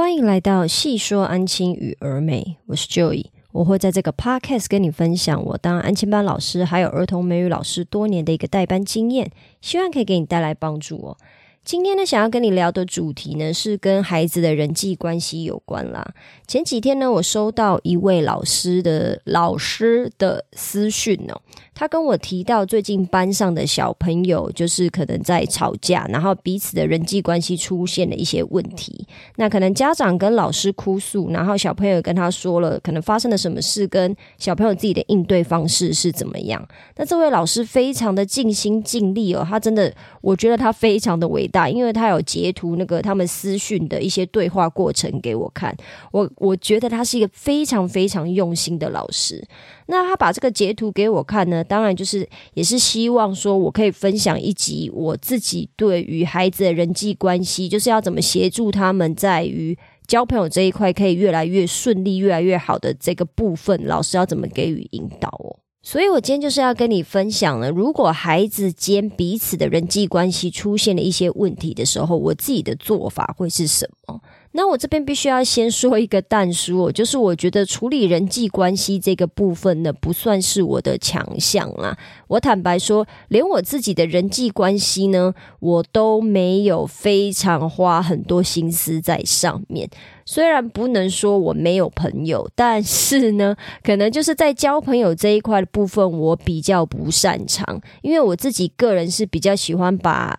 欢迎来到细说安亲与儿美，我是 Joey，我会在这个 podcast 跟你分享我当安亲班老师还有儿童美语老师多年的一个代班经验，希望可以给你带来帮助哦。今天呢，想要跟你聊的主题呢，是跟孩子的人际关系有关啦。前几天呢，我收到一位老师的老师的私讯哦，他跟我提到最近班上的小朋友就是可能在吵架，然后彼此的人际关系出现了一些问题。那可能家长跟老师哭诉，然后小朋友跟他说了可能发生了什么事，跟小朋友自己的应对方式是怎么样。那这位老师非常的尽心尽力哦，他真的，我觉得他非常的伟大。因为他有截图那个他们私讯的一些对话过程给我看，我我觉得他是一个非常非常用心的老师。那他把这个截图给我看呢，当然就是也是希望说我可以分享一集我自己对于孩子的人际关系，就是要怎么协助他们在于交朋友这一块可以越来越顺利、越来越好的这个部分，老师要怎么给予引导哦。所以，我今天就是要跟你分享了，如果孩子间彼此的人际关系出现了一些问题的时候，我自己的做法会是什么？那我这边必须要先说一个淡书，就是我觉得处理人际关系这个部分呢，不算是我的强项啦。我坦白说，连我自己的人际关系呢，我都没有非常花很多心思在上面。虽然不能说我没有朋友，但是呢，可能就是在交朋友这一块的部分，我比较不擅长，因为我自己个人是比较喜欢把。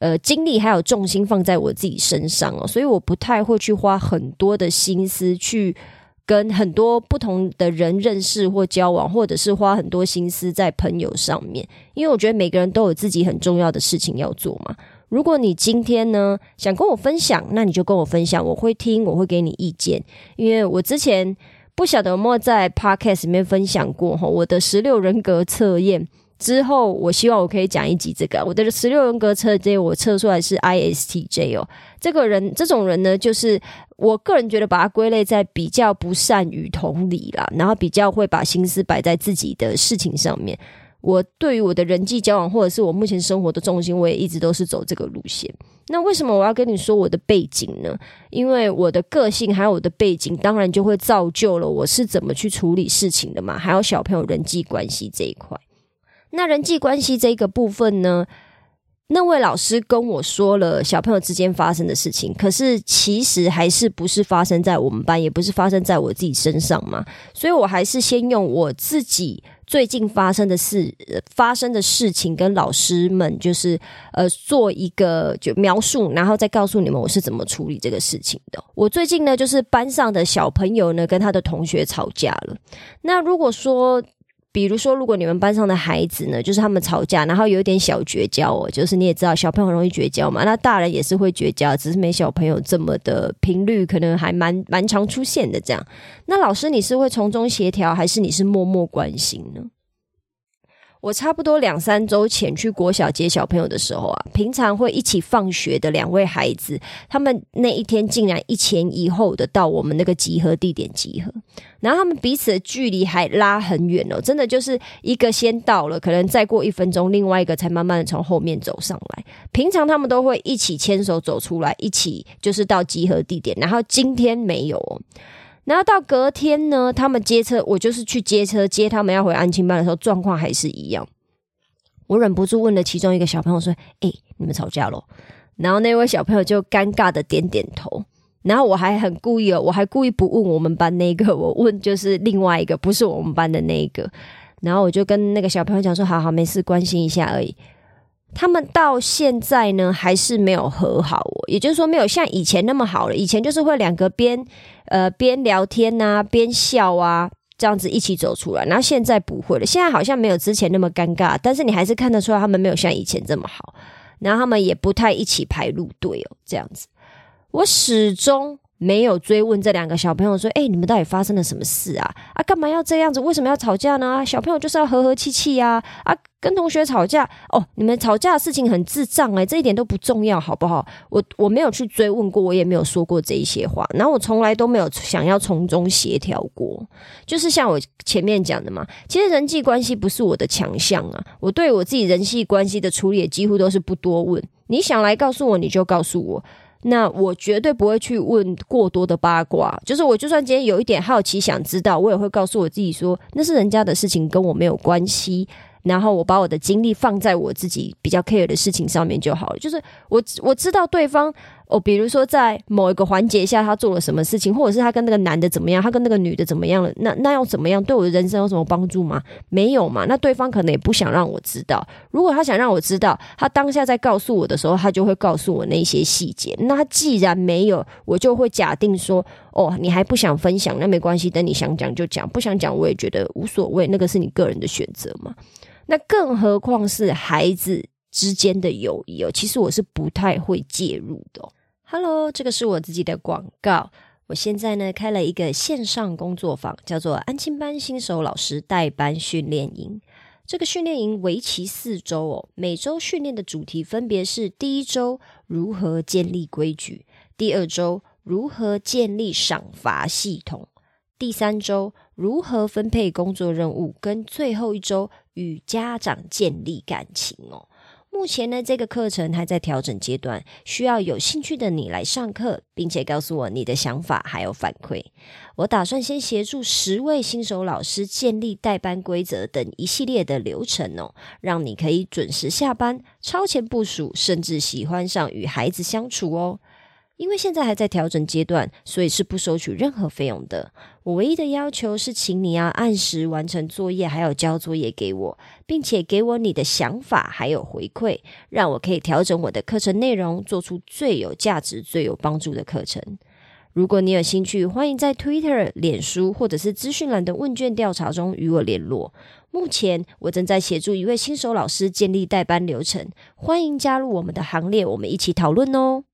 呃，精力还有重心放在我自己身上哦，所以我不太会去花很多的心思去跟很多不同的人认识或交往，或者是花很多心思在朋友上面，因为我觉得每个人都有自己很重要的事情要做嘛。如果你今天呢想跟我分享，那你就跟我分享，我会听，我会给你意见，因为我之前不晓得有没有在 podcast 里面分享过哈，我的十六人格测验。之后，我希望我可以讲一集这个。我的十六人格测这我测出来是 ISTJ 哦。这个人，这种人呢，就是我个人觉得把它归类在比较不善于同理啦，然后比较会把心思摆在自己的事情上面。我对于我的人际交往，或者是我目前生活的重心，我也一直都是走这个路线。那为什么我要跟你说我的背景呢？因为我的个性还有我的背景，当然就会造就了我是怎么去处理事情的嘛。还有小朋友人际关系这一块。那人际关系这个部分呢？那位老师跟我说了小朋友之间发生的事情，可是其实还是不是发生在我们班，也不是发生在我自己身上嘛。所以我还是先用我自己最近发生的事、发生的事情跟老师们，就是呃做一个就描述，然后再告诉你们我是怎么处理这个事情的。我最近呢，就是班上的小朋友呢跟他的同学吵架了。那如果说，比如说，如果你们班上的孩子呢，就是他们吵架，然后有点小绝交哦，就是你也知道，小朋友很容易绝交嘛，那大人也是会绝交，只是没小朋友这么的频率，可能还蛮蛮常出现的这样。那老师，你是会从中协调，还是你是默默关心呢？我差不多两三周前去国小接小朋友的时候啊，平常会一起放学的两位孩子，他们那一天竟然一前一后的到我们那个集合地点集合，然后他们彼此的距离还拉很远哦，真的就是一个先到了，可能再过一分钟，另外一个才慢慢的从后面走上来。平常他们都会一起牵手走出来，一起就是到集合地点，然后今天没有。然后到隔天呢，他们接车，我就是去接车接他们要回安亲班的时候，状况还是一样。我忍不住问了其中一个小朋友说：“哎，你们吵架咯？”然后那位小朋友就尴尬的点点头。然后我还很故意哦，我还故意不问我们班那个，我问就是另外一个，不是我们班的那一个。然后我就跟那个小朋友讲说：“好好，没事，关心一下而已。”他们到现在呢，还是没有和好哦，也就是说，没有像以前那么好了。以前就是会两个边呃边聊天呐，边笑啊，这样子一起走出来。然后现在不会了，现在好像没有之前那么尴尬，但是你还是看得出来他们没有像以前这么好。然后他们也不太一起排路队哦，这样子。我始终。没有追问这两个小朋友说：“哎，你们到底发生了什么事啊？啊，干嘛要这样子？为什么要吵架呢？小朋友就是要和和气气呀！啊，跟同学吵架哦，你们吵架的事情很智障哎，这一点都不重要，好不好？我我没有去追问过，我也没有说过这一些话，然后我从来都没有想要从中协调过。就是像我前面讲的嘛，其实人际关系不是我的强项啊，我对我自己人际关系的处理几乎都是不多问，你想来告诉我你就告诉我。”那我绝对不会去问过多的八卦。就是我就算今天有一点好奇想知道，我也会告诉我自己说，那是人家的事情，跟我没有关系。然后我把我的精力放在我自己比较 care 的事情上面就好了。就是我我知道对方哦，比如说在某一个环节下他做了什么事情，或者是他跟那个男的怎么样，他跟那个女的怎么样了，那那要怎么样对我的人生有什么帮助吗？没有嘛。那对方可能也不想让我知道。如果他想让我知道，他当下在告诉我的时候，他就会告诉我那些细节。那既然没有，我就会假定说，哦，你还不想分享，那没关系，等你想讲就讲，不想讲我也觉得无所谓，那个是你个人的选择嘛。那更何况是孩子之间的友谊哦，其实我是不太会介入的。Hello，这个是我自己的广告。我现在呢开了一个线上工作坊，叫做安亲班新手老师代班训练营。这个训练营为期四周哦，每周训练的主题分别是：第一周如何建立规矩，第二周如何建立赏罚系统，第三周如何分配工作任务，跟最后一周。与家长建立感情哦。目前呢，这个课程还在调整阶段，需要有兴趣的你来上课，并且告诉我你的想法还有反馈。我打算先协助十位新手老师建立代班规则等一系列的流程哦，让你可以准时下班、超前部署，甚至喜欢上与孩子相处哦。因为现在还在调整阶段，所以是不收取任何费用的。我唯一的要求是，请你要按时完成作业，还有交作业给我，并且给我你的想法还有回馈，让我可以调整我的课程内容，做出最有价值、最有帮助的课程。如果你有兴趣，欢迎在 Twitter、脸书或者是资讯栏的问卷调查中与我联络。目前我正在协助一位新手老师建立代班流程，欢迎加入我们的行列，我们一起讨论哦。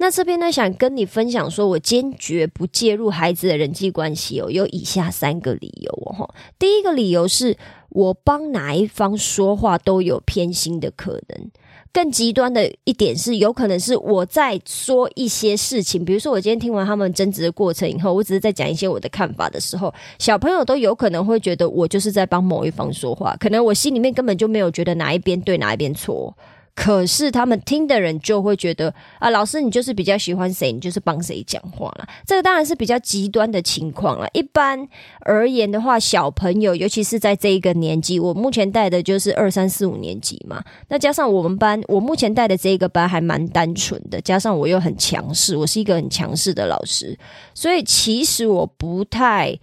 那这边呢，想跟你分享，说我坚决不介入孩子的人际关系哦，有以下三个理由哦。第一个理由是我帮哪一方说话都有偏心的可能。更极端的一点是，有可能是我在说一些事情，比如说我今天听完他们争执的过程以后，我只是在讲一些我的看法的时候，小朋友都有可能会觉得我就是在帮某一方说话，可能我心里面根本就没有觉得哪一边对哪一边错。可是他们听的人就会觉得啊，老师你就是比较喜欢谁，你就是帮谁讲话了。这个当然是比较极端的情况了。一般而言的话，小朋友尤其是在这一个年纪，我目前带的就是二三四五年级嘛。那加上我们班，我目前带的这一个班还蛮单纯的，加上我又很强势，我是一个很强势的老师，所以其实我不太。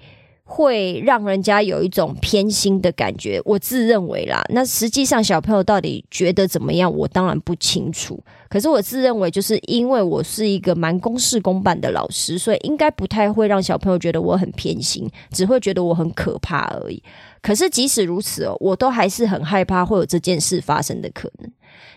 会让人家有一种偏心的感觉，我自认为啦。那实际上小朋友到底觉得怎么样，我当然不清楚。可是我自认为，就是因为我是一个蛮公事公办的老师，所以应该不太会让小朋友觉得我很偏心，只会觉得我很可怕而已。可是即使如此哦，我都还是很害怕会有这件事发生的可能。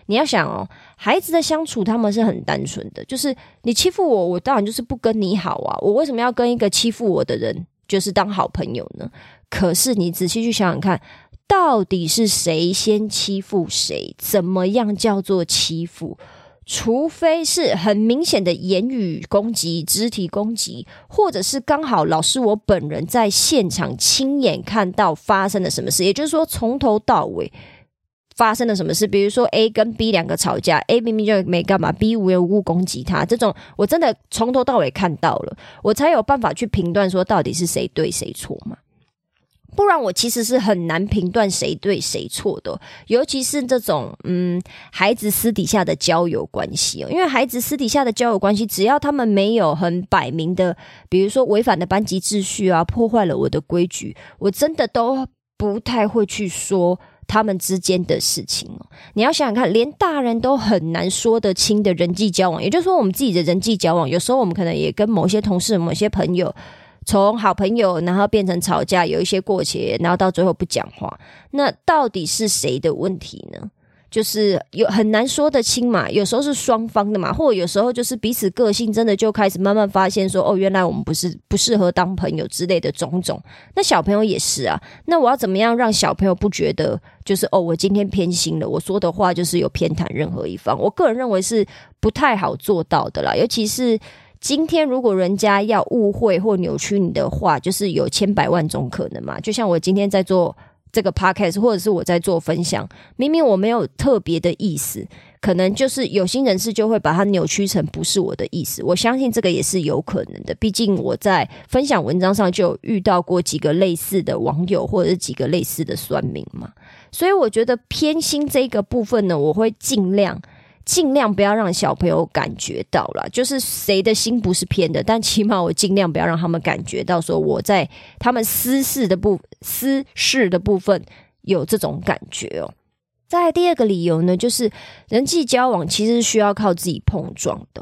你要想哦，孩子的相处他们是很单纯的，就是你欺负我，我当然就是不跟你好啊。我为什么要跟一个欺负我的人？就是当好朋友呢，可是你仔细去想想看，到底是谁先欺负谁？怎么样叫做欺负？除非是很明显的言语攻击、肢体攻击，或者是刚好老师我本人在现场亲眼看到发生了什么事，也就是说从头到尾。发生了什么事？比如说 A 跟 B 两个吵架，A 明明就没干嘛，B 无缘无故攻击他，这种我真的从头到尾看到了，我才有办法去评断说到底是谁对谁错嘛。不然我其实是很难评断谁对谁错的，尤其是这种嗯孩子私底下的交友关系哦，因为孩子私底下的交友关系，只要他们没有很摆明的，比如说违反了班级秩序啊，破坏了我的规矩，我真的都不太会去说。他们之间的事情哦，你要想想看，连大人都很难说得清的人际交往，也就是说，我们自己的人际交往，有时候我们可能也跟某些同事、某些朋友，从好朋友，然后变成吵架，有一些过节，然后到最后不讲话，那到底是谁的问题呢？就是有很难说得清嘛，有时候是双方的嘛，或者有时候就是彼此个性真的就开始慢慢发现说，哦，原来我们不是不适合当朋友之类的种种。那小朋友也是啊，那我要怎么样让小朋友不觉得就是哦，我今天偏心了，我说的话就是有偏袒任何一方？我个人认为是不太好做到的啦，尤其是今天如果人家要误会或扭曲你的话，就是有千百万种可能嘛。就像我今天在做。这个 podcast，或者是我在做分享，明明我没有特别的意思，可能就是有心人士就会把它扭曲成不是我的意思。我相信这个也是有可能的，毕竟我在分享文章上就有遇到过几个类似的网友，或者是几个类似的酸民嘛。所以我觉得偏心这个部分呢，我会尽量。尽量不要让小朋友感觉到了，就是谁的心不是偏的，但起码我尽量不要让他们感觉到说我在他们私事的部私事的部分有这种感觉哦。再第二个理由呢，就是人际交往其实是需要靠自己碰撞的。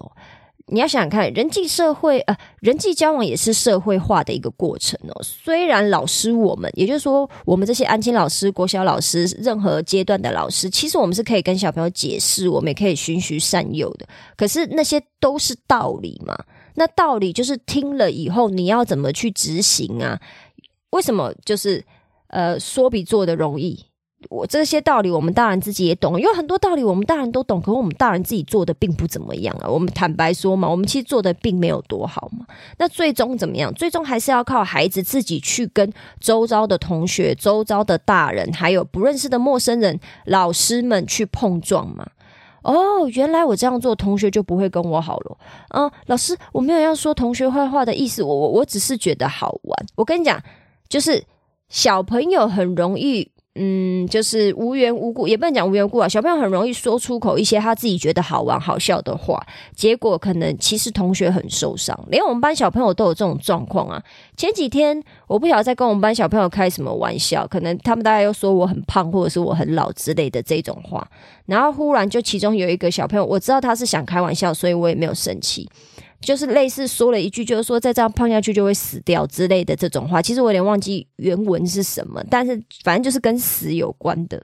你要想想看，人际社会呃，人际交往也是社会化的一个过程哦。虽然老师我们，也就是说我们这些安亲老师、国小老师，任何阶段的老师，其实我们是可以跟小朋友解释，我们也可以循循善诱的。可是那些都是道理嘛？那道理就是听了以后你要怎么去执行啊？为什么就是呃说比做的容易？我这些道理，我们大人自己也懂，有很多道理我们大人都懂，可是我们大人自己做的并不怎么样啊。我们坦白说嘛，我们其实做的并没有多好嘛。那最终怎么样？最终还是要靠孩子自己去跟周遭的同学、周遭的大人，还有不认识的陌生人、老师们去碰撞嘛。哦，原来我这样做，同学就不会跟我好了。嗯，老师，我没有要说同学坏话的意思，我我我只是觉得好玩。我跟你讲，就是小朋友很容易。嗯，就是无缘无故，也不能讲无缘无故啊。小朋友很容易说出口一些他自己觉得好玩、好笑的话，结果可能其实同学很受伤。连我们班小朋友都有这种状况啊。前几天我不晓得在跟我们班小朋友开什么玩笑，可能他们大概又说我很胖，或者是我很老之类的这种话。然后忽然就其中有一个小朋友，我知道他是想开玩笑，所以我也没有生气。就是类似说了一句，就是说再这样胖下去就会死掉之类的这种话，其实我有点忘记原文是什么，但是反正就是跟死有关的。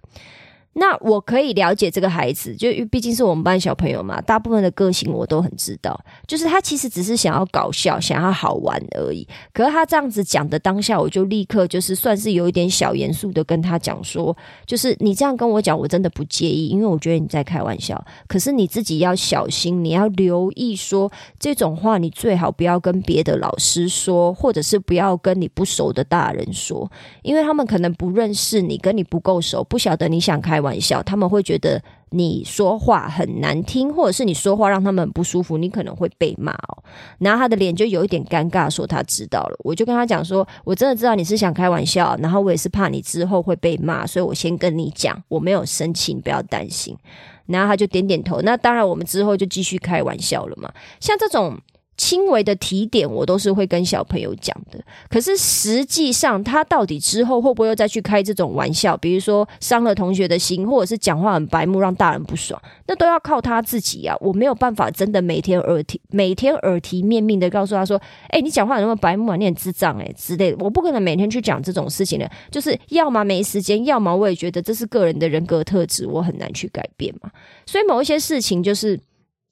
那我可以了解这个孩子，就因为毕竟是我们班小朋友嘛，大部分的个性我都很知道。就是他其实只是想要搞笑，想要好玩而已。可是他这样子讲的当下，我就立刻就是算是有一点小严肃的跟他讲说，就是你这样跟我讲，我真的不介意，因为我觉得你在开玩笑。可是你自己要小心，你要留意说这种话，你最好不要跟别的老师说，或者是不要跟你不熟的大人说，因为他们可能不认识你，跟你不够熟，不晓得你想开。玩笑，他们会觉得你说话很难听，或者是你说话让他们不舒服，你可能会被骂哦。然后他的脸就有一点尴尬，说他知道了。我就跟他讲说，我真的知道你是想开玩笑，然后我也是怕你之后会被骂，所以我先跟你讲，我没有生气，你不要担心。然后他就点点头。那当然，我们之后就继续开玩笑了嘛。像这种。轻微的提点，我都是会跟小朋友讲的。可是实际上，他到底之后会不会又再去开这种玩笑？比如说伤了同学的心，或者是讲话很白目，让大人不爽，那都要靠他自己啊！我没有办法真的每天耳提每天耳提面命的告诉他说：“哎，你讲话那么白目啊，你很智障哎之类的。”我不可能每天去讲这种事情的。就是要么没时间，要么我也觉得这是个人的人格特质，我很难去改变嘛。所以某一些事情就是。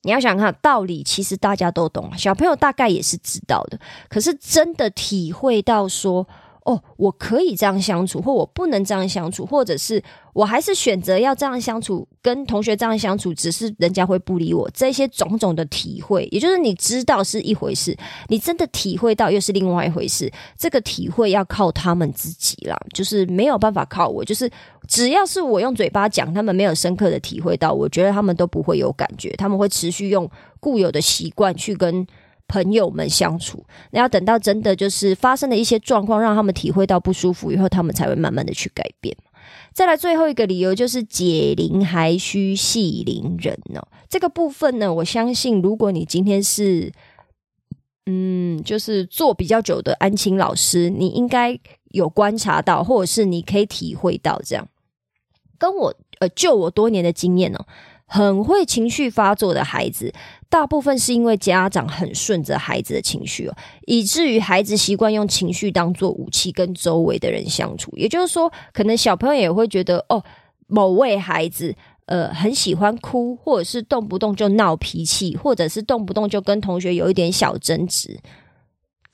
你要想看道理，其实大家都懂，小朋友大概也是知道的。可是真的体会到说，哦，我可以这样相处，或我不能这样相处，或者是。我还是选择要这样相处，跟同学这样相处，只是人家会不理我。这些种种的体会，也就是你知道是一回事，你真的体会到又是另外一回事。这个体会要靠他们自己啦，就是没有办法靠我。就是只要是我用嘴巴讲，他们没有深刻的体会到，我觉得他们都不会有感觉。他们会持续用固有的习惯去跟朋友们相处。那要等到真的就是发生了一些状况，让他们体会到不舒服以后，他们才会慢慢的去改变。再来最后一个理由就是解铃还需系铃人哦。这个部分呢，我相信如果你今天是嗯，就是做比较久的安亲老师，你应该有观察到，或者是你可以体会到这样。跟我呃，就我多年的经验哦。很会情绪发作的孩子，大部分是因为家长很顺着孩子的情绪哦，以至于孩子习惯用情绪当做武器跟周围的人相处。也就是说，可能小朋友也会觉得哦，某位孩子呃很喜欢哭，或者是动不动就闹脾气，或者是动不动就跟同学有一点小争执。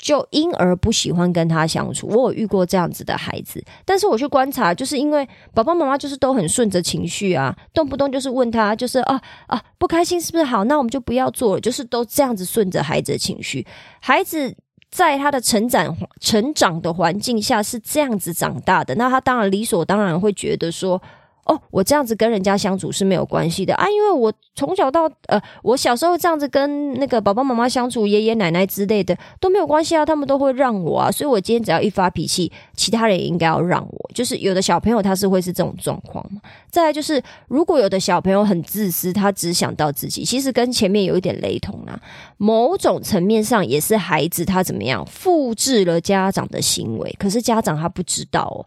就因而不喜欢跟他相处。我有遇过这样子的孩子，但是我去观察，就是因为爸爸妈妈就是都很顺着情绪啊，动不动就是问他，就是啊啊不开心是不是好？那我们就不要做了，就是都这样子顺着孩子的情绪。孩子在他的成长成长的环境下是这样子长大的，那他当然理所当然会觉得说。哦，我这样子跟人家相处是没有关系的啊，因为我从小到呃，我小时候这样子跟那个爸爸妈妈相处，爷爷奶奶之类的都没有关系啊，他们都会让我啊，所以我今天只要一发脾气，其他人也应该要让我。就是有的小朋友他是会是这种状况嘛。再来就是，如果有的小朋友很自私，他只想到自己，其实跟前面有一点雷同啊。某种层面上也是孩子他怎么样复制了家长的行为，可是家长他不知道哦。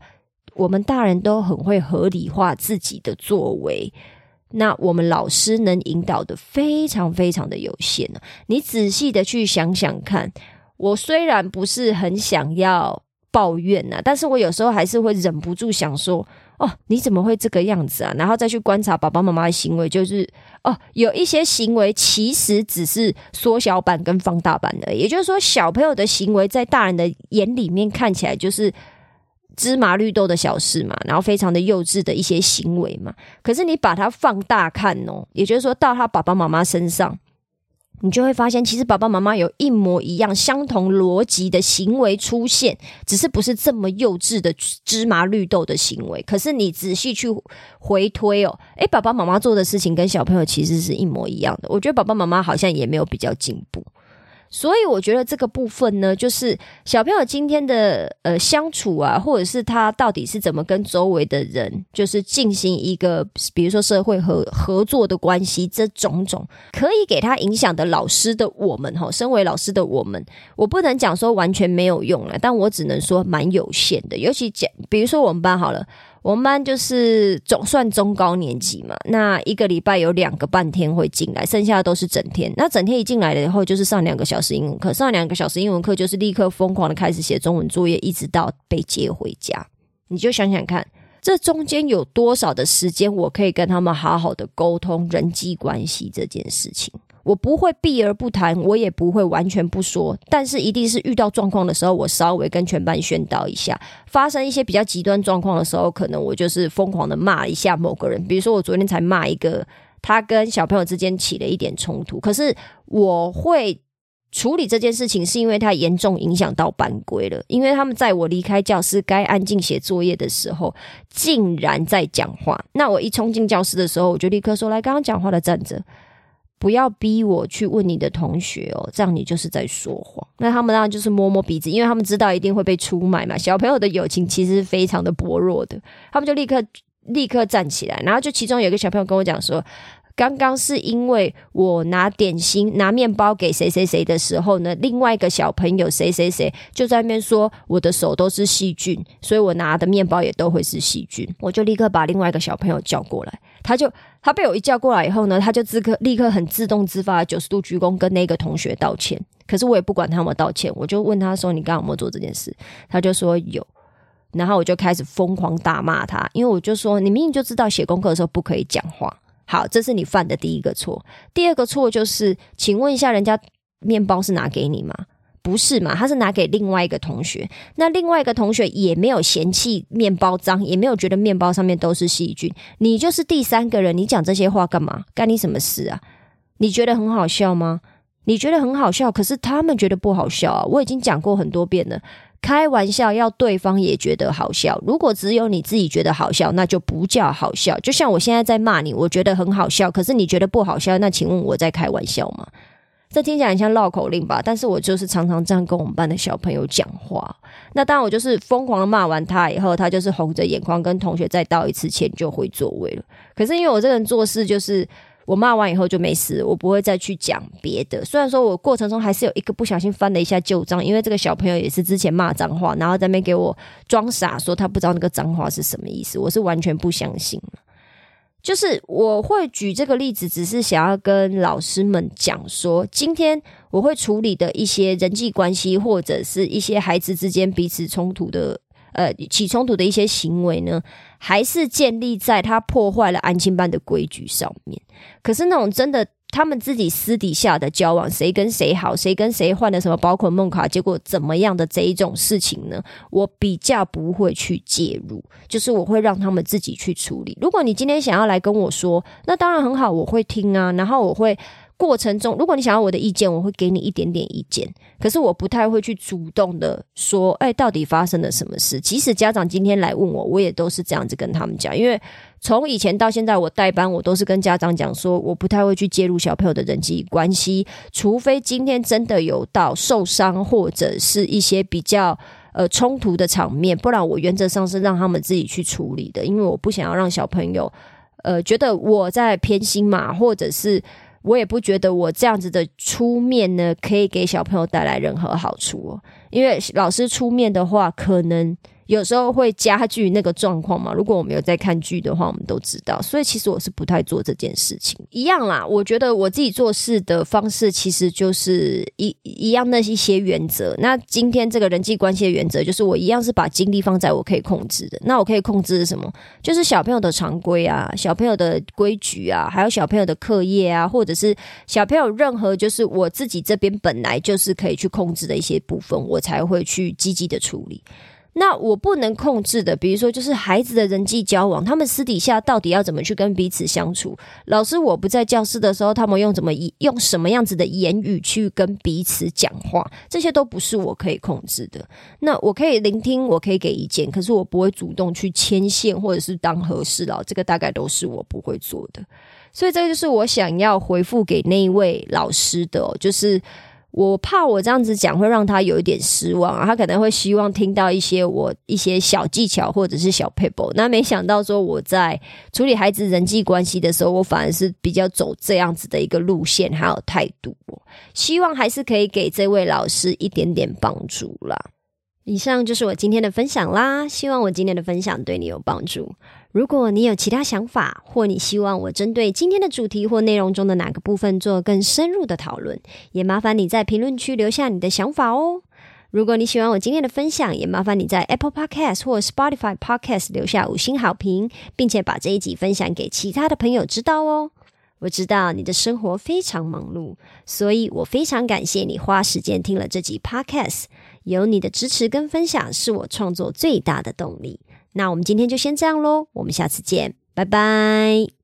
我们大人都很会合理化自己的作为，那我们老师能引导的非常非常的有限呢。你仔细的去想想看，我虽然不是很想要抱怨呐，但是我有时候还是会忍不住想说：哦，你怎么会这个样子啊？然后再去观察爸爸妈妈的行为，就是哦，有一些行为其实只是缩小版跟放大版的，也就是说，小朋友的行为在大人的眼里面看起来就是。芝麻绿豆的小事嘛，然后非常的幼稚的一些行为嘛，可是你把它放大看哦，也就是说到他爸爸妈妈身上，你就会发现，其实爸爸妈妈有一模一样、相同逻辑的行为出现，只是不是这么幼稚的芝麻绿豆的行为。可是你仔细去回推哦，诶，爸爸妈妈做的事情跟小朋友其实是一模一样的。我觉得爸爸妈妈好像也没有比较进步。所以我觉得这个部分呢，就是小朋友今天的呃相处啊，或者是他到底是怎么跟周围的人，就是进行一个比如说社会合合作的关系，这种种可以给他影响的老师的我们哈，身为老师的我们，我不能讲说完全没有用了，但我只能说蛮有限的。尤其讲，比如说我们班好了。我们班就是总算中高年级嘛，那一个礼拜有两个半天会进来，剩下的都是整天。那整天一进来了以后，就是上两个小时英文课，上两个小时英文课就是立刻疯狂的开始写中文作业，一直到被接回家。你就想想看，这中间有多少的时间，我可以跟他们好好的沟通人际关系这件事情。我不会避而不谈，我也不会完全不说，但是一定是遇到状况的时候，我稍微跟全班宣导一下。发生一些比较极端状况的时候，可能我就是疯狂的骂一下某个人。比如说，我昨天才骂一个，他跟小朋友之间起了一点冲突，可是我会处理这件事情，是因为他严重影响到班规了。因为他们在我离开教室该安静写作业的时候，竟然在讲话。那我一冲进教室的时候，我就立刻说：“来，刚刚讲话的站着。”不要逼我去问你的同学哦，这样你就是在说谎。那他们当然就是摸摸鼻子，因为他们知道一定会被出卖嘛。小朋友的友情其实非常的薄弱的，他们就立刻立刻站起来，然后就其中有一个小朋友跟我讲说，刚刚是因为我拿点心、拿面包给谁谁谁的时候呢，另外一个小朋友谁谁谁就在那边说我的手都是细菌，所以我拿的面包也都会是细菌。我就立刻把另外一个小朋友叫过来，他就。他被我一叫过来以后呢，他就自刻立刻很自动自发九十度鞠躬跟那个同学道歉。可是我也不管他有没有道歉，我就问他说：“你刚刚有没有做这件事？”他就说有。然后我就开始疯狂大骂他，因为我就说：“你明明就知道写功课的时候不可以讲话。”好，这是你犯的第一个错。第二个错就是，请问一下，人家面包是拿给你吗？不是嘛？他是拿给另外一个同学，那另外一个同学也没有嫌弃面包脏，也没有觉得面包上面都是细菌。你就是第三个人，你讲这些话干嘛？干你什么事啊？你觉得很好笑吗？你觉得很好笑，可是他们觉得不好笑啊！我已经讲过很多遍了，开玩笑要对方也觉得好笑。如果只有你自己觉得好笑，那就不叫好笑。就像我现在在骂你，我觉得很好笑，可是你觉得不好笑，那请问我在开玩笑吗？这听起来很像绕口令吧？但是我就是常常这样跟我们班的小朋友讲话。那当然，我就是疯狂的骂完他以后，他就是红着眼眶跟同学再道一次歉就回座位了。可是因为我这个人做事就是，我骂完以后就没事，我不会再去讲别的。虽然说我过程中还是有一个不小心翻了一下旧账，因为这个小朋友也是之前骂脏话，然后在那边给我装傻，说他不知道那个脏话是什么意思，我是完全不相信。就是我会举这个例子，只是想要跟老师们讲说，今天我会处理的一些人际关系，或者是一些孩子之间彼此冲突的，呃，起冲突的一些行为呢，还是建立在他破坏了安亲班的规矩上面。可是那种真的。他们自己私底下的交往，谁跟谁好，谁跟谁换了什么宝可梦卡，结果怎么样的这一种事情呢？我比较不会去介入，就是我会让他们自己去处理。如果你今天想要来跟我说，那当然很好，我会听啊，然后我会。过程中，如果你想要我的意见，我会给你一点点意见。可是我不太会去主动的说，哎，到底发生了什么事？即使家长今天来问我，我也都是这样子跟他们讲。因为从以前到现在，我代班，我都是跟家长讲说，我不太会去介入小朋友的人际关系，除非今天真的有到受伤或者是一些比较呃冲突的场面，不然我原则上是让他们自己去处理的，因为我不想要让小朋友。呃，觉得我在偏心嘛，或者是我也不觉得我这样子的出面呢，可以给小朋友带来任何好处哦。因为老师出面的话，可能。有时候会加剧那个状况嘛？如果我们有在看剧的话，我们都知道。所以其实我是不太做这件事情。一样啦，我觉得我自己做事的方式其实就是一一样那一些原则。那今天这个人际关系的原则，就是我一样是把精力放在我可以控制的。那我可以控制什么？就是小朋友的常规啊，小朋友的规矩啊，还有小朋友的课业啊，或者是小朋友任何就是我自己这边本来就是可以去控制的一些部分，我才会去积极的处理。那我不能控制的，比如说就是孩子的人际交往，他们私底下到底要怎么去跟彼此相处？老师我不在教室的时候，他们用怎么用什么样子的言语去跟彼此讲话？这些都不是我可以控制的。那我可以聆听，我可以给意见，可是我不会主动去牵线或者是当和事佬，这个大概都是我不会做的。所以这个就是我想要回复给那一位老师的，就是。我怕我这样子讲会让他有一点失望啊，他可能会希望听到一些我一些小技巧或者是小 paper。那没想到说我在处理孩子人际关系的时候，我反而是比较走这样子的一个路线还有态度。希望还是可以给这位老师一点点帮助啦。以上就是我今天的分享啦，希望我今天的分享对你有帮助。如果你有其他想法，或你希望我针对今天的主题或内容中的哪个部分做更深入的讨论，也麻烦你在评论区留下你的想法哦。如果你喜欢我今天的分享，也麻烦你在 Apple Podcast 或 Spotify Podcast 留下五星好评，并且把这一集分享给其他的朋友知道哦。我知道你的生活非常忙碌，所以我非常感谢你花时间听了这集 Podcast。有你的支持跟分享，是我创作最大的动力。那我们今天就先这样喽，我们下次见，拜拜。